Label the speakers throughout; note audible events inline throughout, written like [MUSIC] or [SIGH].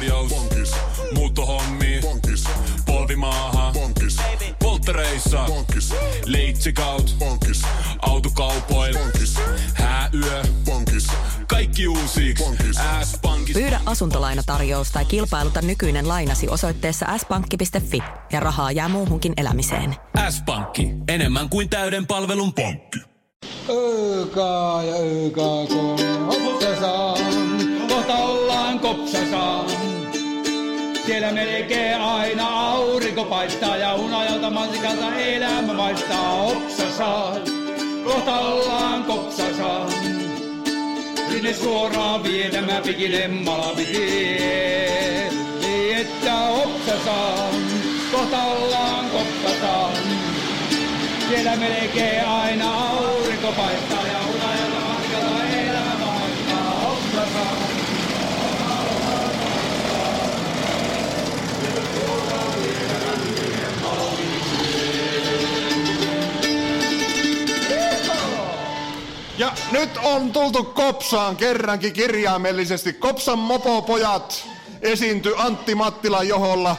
Speaker 1: tarjous. Bonkis. Muuttohommi. Bonkis. Polvimaaha. Bonkis. Polttereissa. Bonkis. Leitsikaut. Bonkis. Autokaupoil. Bonkis. Hääyö. Bonkis. Kaikki uusi. S-pankki.
Speaker 2: Pyydä asuntolainatarjous tai kilpailuta nykyinen lainasi osoitteessa s-pankki.fi ja rahaa jää muuhunkin elämiseen.
Speaker 1: S-pankki. Enemmän kuin täyden palvelun pankki.
Speaker 3: Öökaa ja öökaa kun hopsasaan, kohta ollaan kopsasaan. Siellä melkein aina aurinko paistaa ja unajalta mansikalta elämä maistaa hopsasaan. Kohta ollaan kopsasaan. Sinne suoraan vietämä pikinen malavitie. Niin että hopsasaan, kohta ollaan kopsasaan. Siellä melkein aina aurinko paistaa Ja
Speaker 4: nyt on tultu Kopsaan kerrankin kirjaimellisesti. Kopsan mopopojat esiinty Antti Mattilan joholla.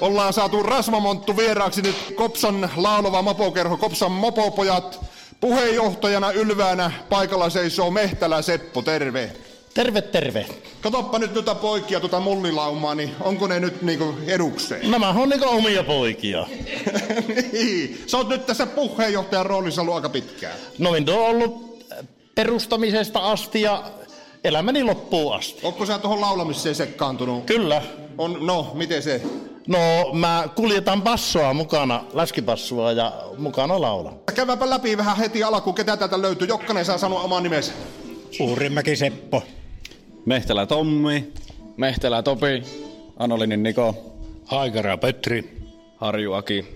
Speaker 4: Ollaan saatu Rasvamonttu vieraaksi nyt Kopsan laulava mopokerho, Kopsan mopopojat. Puheenjohtajana ylväänä paikalla seisoo Mehtälä Seppo, terve.
Speaker 5: Terve, terve.
Speaker 4: Katoppa nyt noita poikia tuota mullilaumaa, niin onko ne nyt niinku edukseen?
Speaker 5: Nämä on niinku omia poikia. [LAUGHS]
Speaker 4: niin. Sä oot nyt tässä puheenjohtajan roolissa ollut aika pitkään.
Speaker 5: Noin on ollut perustamisesta asti ja elämäni loppuun asti.
Speaker 4: Onko sä tuohon laulamiseen sekkaantunut?
Speaker 5: Kyllä.
Speaker 4: On, no, miten se?
Speaker 5: No, mä kuljetan passoa mukana, läskipassua ja mukana laulan.
Speaker 4: Käydäänpä läpi vähän heti alkuun, ketä täältä löytyy. Jokkanen saa sanoa oman nimensä.
Speaker 6: Uurimäki Seppo.
Speaker 7: Mehtälä Tommi.
Speaker 8: Mehtälä Topi.
Speaker 7: Anolinin Niko.
Speaker 6: Haikara Petri.
Speaker 7: Harju Aki.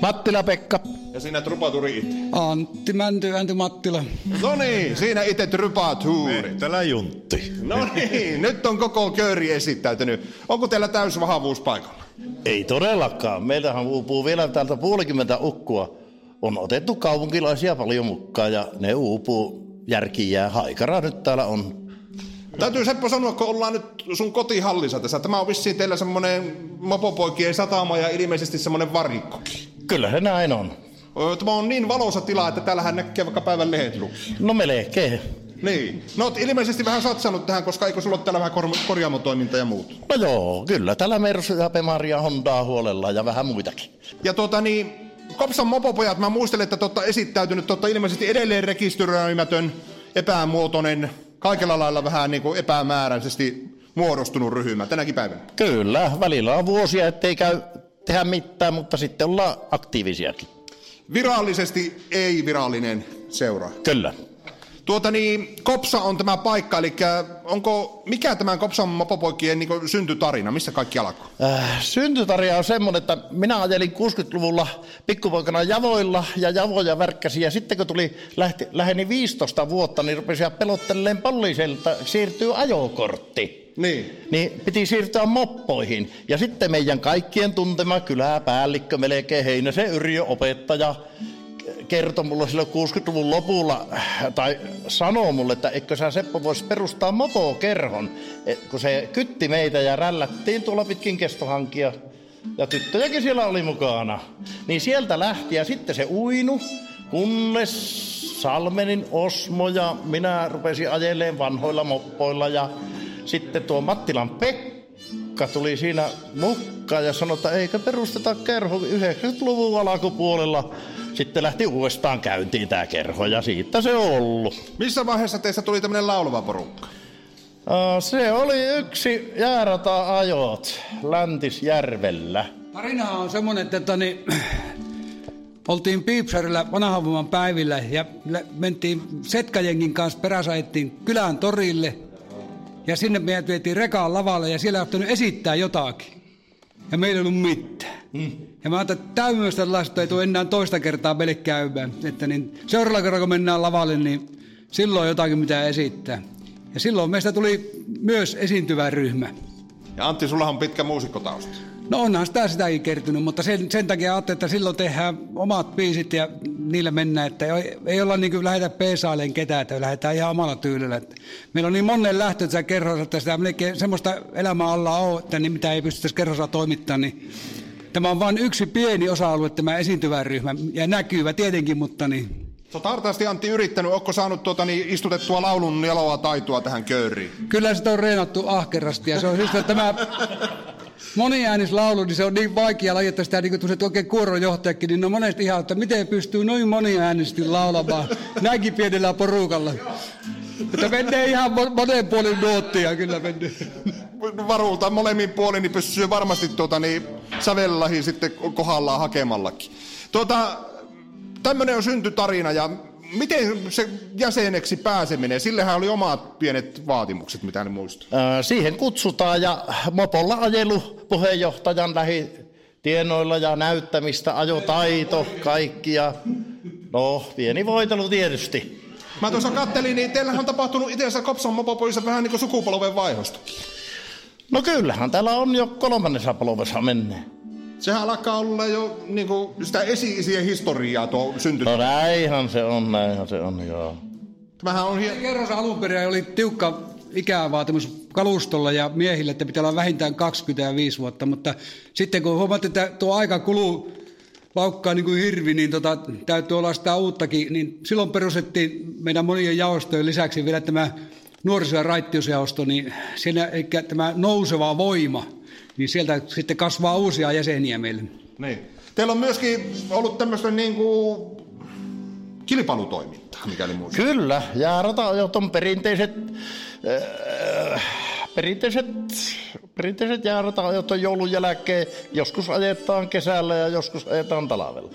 Speaker 5: Mattila Pekka.
Speaker 4: Ja sinä trupaturi itse.
Speaker 3: Antti Mänty, Antti Mattila.
Speaker 4: No niin, siinä itse trupatuuri.
Speaker 9: Mehtälä Juntti.
Speaker 4: No niin, [LAUGHS] nyt on koko kööri esittäytynyt. Onko teillä täys vahvuus paikalla?
Speaker 5: Ei todellakaan. Meiltähän uupuu vielä täältä puolikymmentä ukkua. On otettu kaupunkilaisia paljon mukaan ja ne uupuu järkiin ja haikara nyt täällä on.
Speaker 4: Täytyy Seppo sanoa, kun ollaan nyt sun kotihallissa tässä. Tämä on vissiin teillä semmoinen mopopoikien satama ja ilmeisesti semmoinen varikkokin.
Speaker 5: Kyllä se näin on.
Speaker 4: Tämä on niin valoisa tila, että täällähän näkee vaikka päivän lehdet lukea.
Speaker 5: No melkein.
Speaker 4: Niin. No oot ilmeisesti vähän satsannut tähän, koska eikö sulla ole täällä vähän kor- korjaamotoiminta ja muut?
Speaker 5: No joo, kyllä. Täällä Mersu ja Pemaria Hondaa huolella ja vähän muitakin.
Speaker 4: Ja tuota niin, Kopsan mopopojat, mä muistelen, että totta esittäytynyt, totta ilmeisesti edelleen rekisteröimätön, epämuotoinen, kaikella lailla vähän niin kuin epämääräisesti muodostunut ryhmä tänäkin päivänä.
Speaker 5: Kyllä, välillä on vuosia, ettei käy tehdä mitään, mutta sitten ollaan aktiivisiakin.
Speaker 4: Virallisesti ei-virallinen seura.
Speaker 5: Kyllä.
Speaker 4: Tuota niin, Kopsa on tämä paikka, eli onko, mikä tämän Kopsan mopopoikien niin syntytarina, missä kaikki alkoi?
Speaker 5: Äh, syntytarja on semmoinen, että minä ajelin 60-luvulla pikkupoikana javoilla ja javoja värkkäsin. Ja sitten kun tuli, lähti, läheni 15 vuotta, niin rupesin pelotteleen poliisilta, siirtyy ajokortti.
Speaker 4: Niin.
Speaker 5: Niin piti siirtyä moppoihin. Ja sitten meidän kaikkien tuntema kyläpäällikkö, melkein Heinäsen Yrjö opettaja, kertoi mulle silloin 60-luvun lopulla, tai sanoo mulle, että eikö sä Seppo voisi perustaa mopokerhon, Et kun se kytti meitä ja rällättiin tuolla pitkin kestohankia. Ja tyttöjäkin siellä oli mukana. Niin sieltä lähti ja sitten se uinu, kunnes Salmenin Osmo ja minä rupesin ajeleen vanhoilla moppoilla ja sitten tuo Mattilan Pekka tuli siinä mukaan ja sanoi, että eikö perusteta kerho 90-luvun alkupuolella. Sitten lähti uudestaan käyntiin tämä kerho ja siitä se on ollut.
Speaker 4: Missä vaiheessa teistä tuli tämmöinen laulava porukka?
Speaker 5: Se oli yksi jäärata-ajot Läntisjärvellä.
Speaker 3: Tarina on semmoinen, että toni, oltiin Piipsarilla vanhavoiman päivillä ja mentiin Setkajenkin kanssa peräsaittiin kylän torille. Ja sinne meidät vietiin rekaan lavalle ja siellä ei ottanut esittää jotakin. Ja meillä ei ollut mitään. Mm. Ja mä ajattelin, että tämmöistä lasta ei tule enää toista kertaa meille käymään. Että niin seuraavalla kerralla kun mennään lavalle, niin silloin jotakin mitä esittää. Ja silloin meistä tuli myös esiintyvä ryhmä.
Speaker 4: Ja Antti, sulla on pitkä muusikkotausta.
Speaker 3: No onhan sitä sitäkin kertynyt, mutta sen, sen takia ajattelin, että silloin tehdään omat biisit ja niillä mennään, että ei, ei olla niin kuin lähetä peesailemaan ketään, että lähdetään ihan omalla tyylillä. Että meillä on niin monen lähtö tässä kerrossa, että sitä melkein semmoista elämää alla on, että niin mitä ei pystyttäisi kerrossa toimittaa, niin tämä on vain yksi pieni osa-alue, tämä esiintyvä ryhmä, ja näkyvä tietenkin, mutta niin
Speaker 4: Sä oot hartaasti Antti yrittänyt, onko saanut tuota, niin, istutettua laulun neloa taitoa tähän kööriin?
Speaker 3: Kyllä sitä on reenattu ahkerasti ja se on siis että tämä moniäänislaulu, niin se on niin vaikea laji, että sitä niin kuin oikein kuoronjohtajakin, niin on monesti ihan, että miten pystyy noin moniäänisesti laulamaan näinkin pienellä porukalla. Että menee ihan monen puolin nuottia, kyllä menee.
Speaker 4: Varulta molemmin puolin niin pystyy varmasti tuota, niin, sävellahi sitten kohdallaan hakemallakin. Tuota, tämmöinen on syntytarina ja miten se jäseneksi pääseminen, sillehän oli omat pienet vaatimukset, mitä ne muistaa.
Speaker 5: siihen kutsutaan ja mopolla ajelu puheenjohtajan lähi tienoilla ja näyttämistä, ajotaito, kaikki ja no pieni voitelu tietysti.
Speaker 4: Mä tuossa kattelin, niin teillähän on tapahtunut itse Kopsan mopopoissa vähän niin kuin sukupolven vaihdosta.
Speaker 5: No kyllähän täällä on jo kolmannessa polvessa menneen.
Speaker 4: Sehän alkaa olla jo niin kuin sitä esi-isien historiaa tuo synty.
Speaker 5: No näinhän se on, näinhän se on, joo.
Speaker 3: Tämähän on hien... Kerros alun perin oli tiukka ikävaatimus kalustolla ja miehille, että pitää olla vähintään 25 vuotta, mutta sitten kun huomaat, että tuo aika kuluu paukkaa niin kuin hirvi, niin tota, täytyy olla sitä uuttakin, niin silloin perustettiin meidän monien jaostojen lisäksi vielä tämä nuoriso- ja raittiusjaosto, niin siinä, eli tämä nouseva voima – niin sieltä sitten kasvaa uusia jäseniä meille.
Speaker 4: Niin. Teillä on myöskin ollut tämmöistä niin kuin kilpailutoimintaa, mikäli muistat.
Speaker 5: Kyllä, ja rataajot on perinteiset, äh, perinteiset, perinteiset jäärataajot on joulun jälkeen. Joskus ajetaan kesällä ja joskus ajetaan talvella.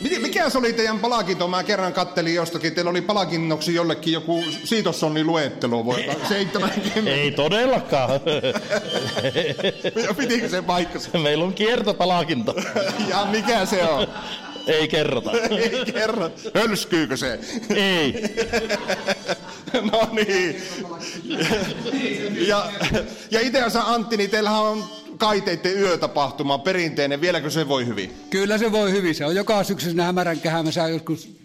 Speaker 4: Mikä se oli teidän palakinto? Mä kerran kattelin jostakin. Teillä oli palakinnoksi jollekin joku Siitossonnin luettelo. 70.
Speaker 5: Ei todellakaan.
Speaker 4: Pitikö se paikkansa?
Speaker 5: Meillä on kiertopalakinto.
Speaker 4: ja mikä se on?
Speaker 5: Ei kerrota.
Speaker 4: Ei kerro. Hölskyykö se?
Speaker 5: Ei.
Speaker 4: no niin. ja, ja itse asiassa Antti, niin teillähän on kaiteiden yötapahtuma, perinteinen, vieläkö se voi hyvin?
Speaker 3: Kyllä se voi hyvin, se on joka syksy siinä hämärän kähämässä joskus,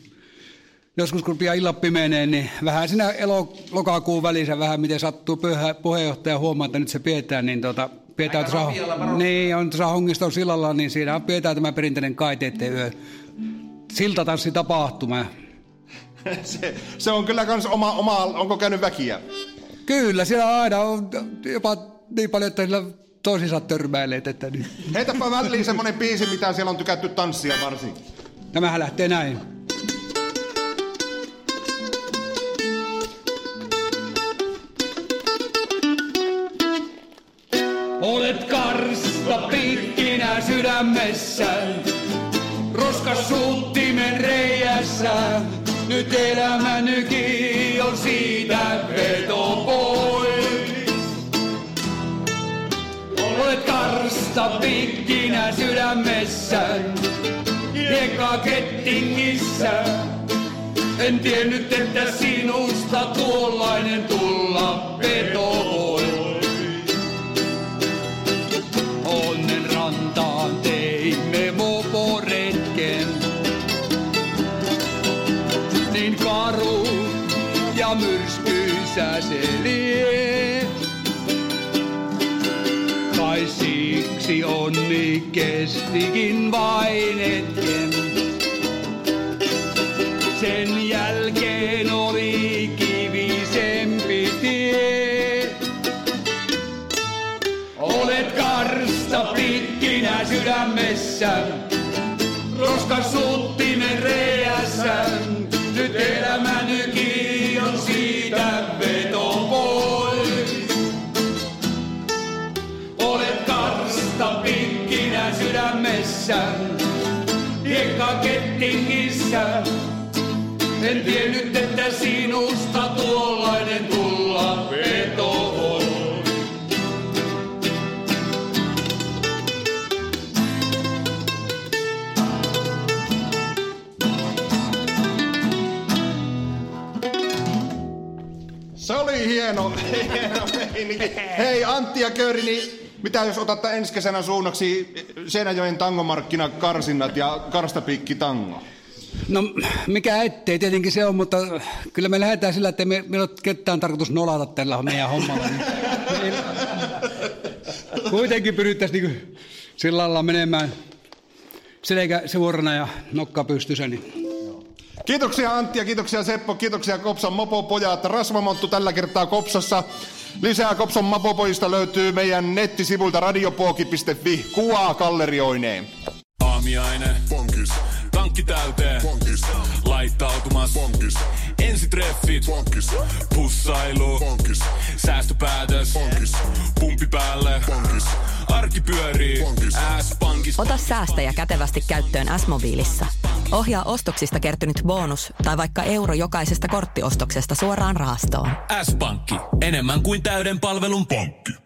Speaker 3: joskus kun pian illat pimenee, niin vähän siinä elo, lokakuun välissä vähän miten sattuu pyhä, puheenjohtaja huomaa, että nyt se pidetään, niin tota, pidetään tuossa, niin, on tuossa Hongiston sillalla, niin siinä pidetään tämä perinteinen kaiteiden yö siltatanssitapahtuma. [LAUGHS]
Speaker 4: se, se on kyllä kans oma, oma, onko käynyt väkiä?
Speaker 3: Kyllä, siellä aina on jopa niin paljon, että sillä toisinsa törmäileet. Että niin.
Speaker 4: Heitäpä väliin semmonen biisi, mitä siellä on tykätty tanssia varsin.
Speaker 3: Tämähän lähtee näin. Olet karsta pikkinä sydämessä, roskas suuttimen reijässä. Nyt elämä nyki on siitä veto pois. Olet karsta pikkinä sydämessä, hiekka kettingissä. En tiennyt, että sinusta tuollainen tulla veto voi. Onnen rantaan teimme moporetken. Niin karu ja myrskyisä se lie. Siksi onni kestikin vain hetken. Sen jälkeen oli kivisempi tie. Olet karsta pikkinä sydämessä, suuttimen sydämessä, hiekka kettingissä. En tiennyt, että sinusta tuollainen tulla veto on.
Speaker 4: Se oli hieno, [LAUGHS] hieno. Hei Antti ja Kööri, niin mitä jos otatte ensi kesänä suunnaksi Seinäjoen tangomarkkina karsinnat ja karstapiikki tango?
Speaker 3: No mikä ettei tietenkin se on, mutta kyllä me lähdetään sillä, että me, meillä ole ketään tarkoitus nolata tällä meidän hommalla. Niin kuitenkin pyrittäisiin niin sillä lailla menemään selkä suorana ja nokka pystyssä. Niin.
Speaker 4: Kiitoksia Antti ja kiitoksia Seppo, kiitoksia Kopsan mopopojat. Rasvamonttu tällä kertaa Kopsassa. Lisää Kopsan mopopojista löytyy meidän nettisivuilta radiopoki.fi. Kuvaa gallerioineen.
Speaker 1: Aamiaine.
Speaker 8: Bonkis.
Speaker 1: Tankki täyteen.
Speaker 8: Bonkis.
Speaker 1: Laittautumas.
Speaker 8: Bonkis.
Speaker 1: Ensitreffit.
Speaker 8: Bonkis.
Speaker 1: Pussailu.
Speaker 8: Bonkis.
Speaker 1: Arki pyörii. S-pankki.
Speaker 2: Ota säästäjä kätevästi käyttöön S-mobiilissa. Ohjaa ostoksista kertynyt bonus tai vaikka euro jokaisesta korttiostoksesta suoraan rahastoon.
Speaker 1: S-pankki. Enemmän kuin täyden palvelun pankki.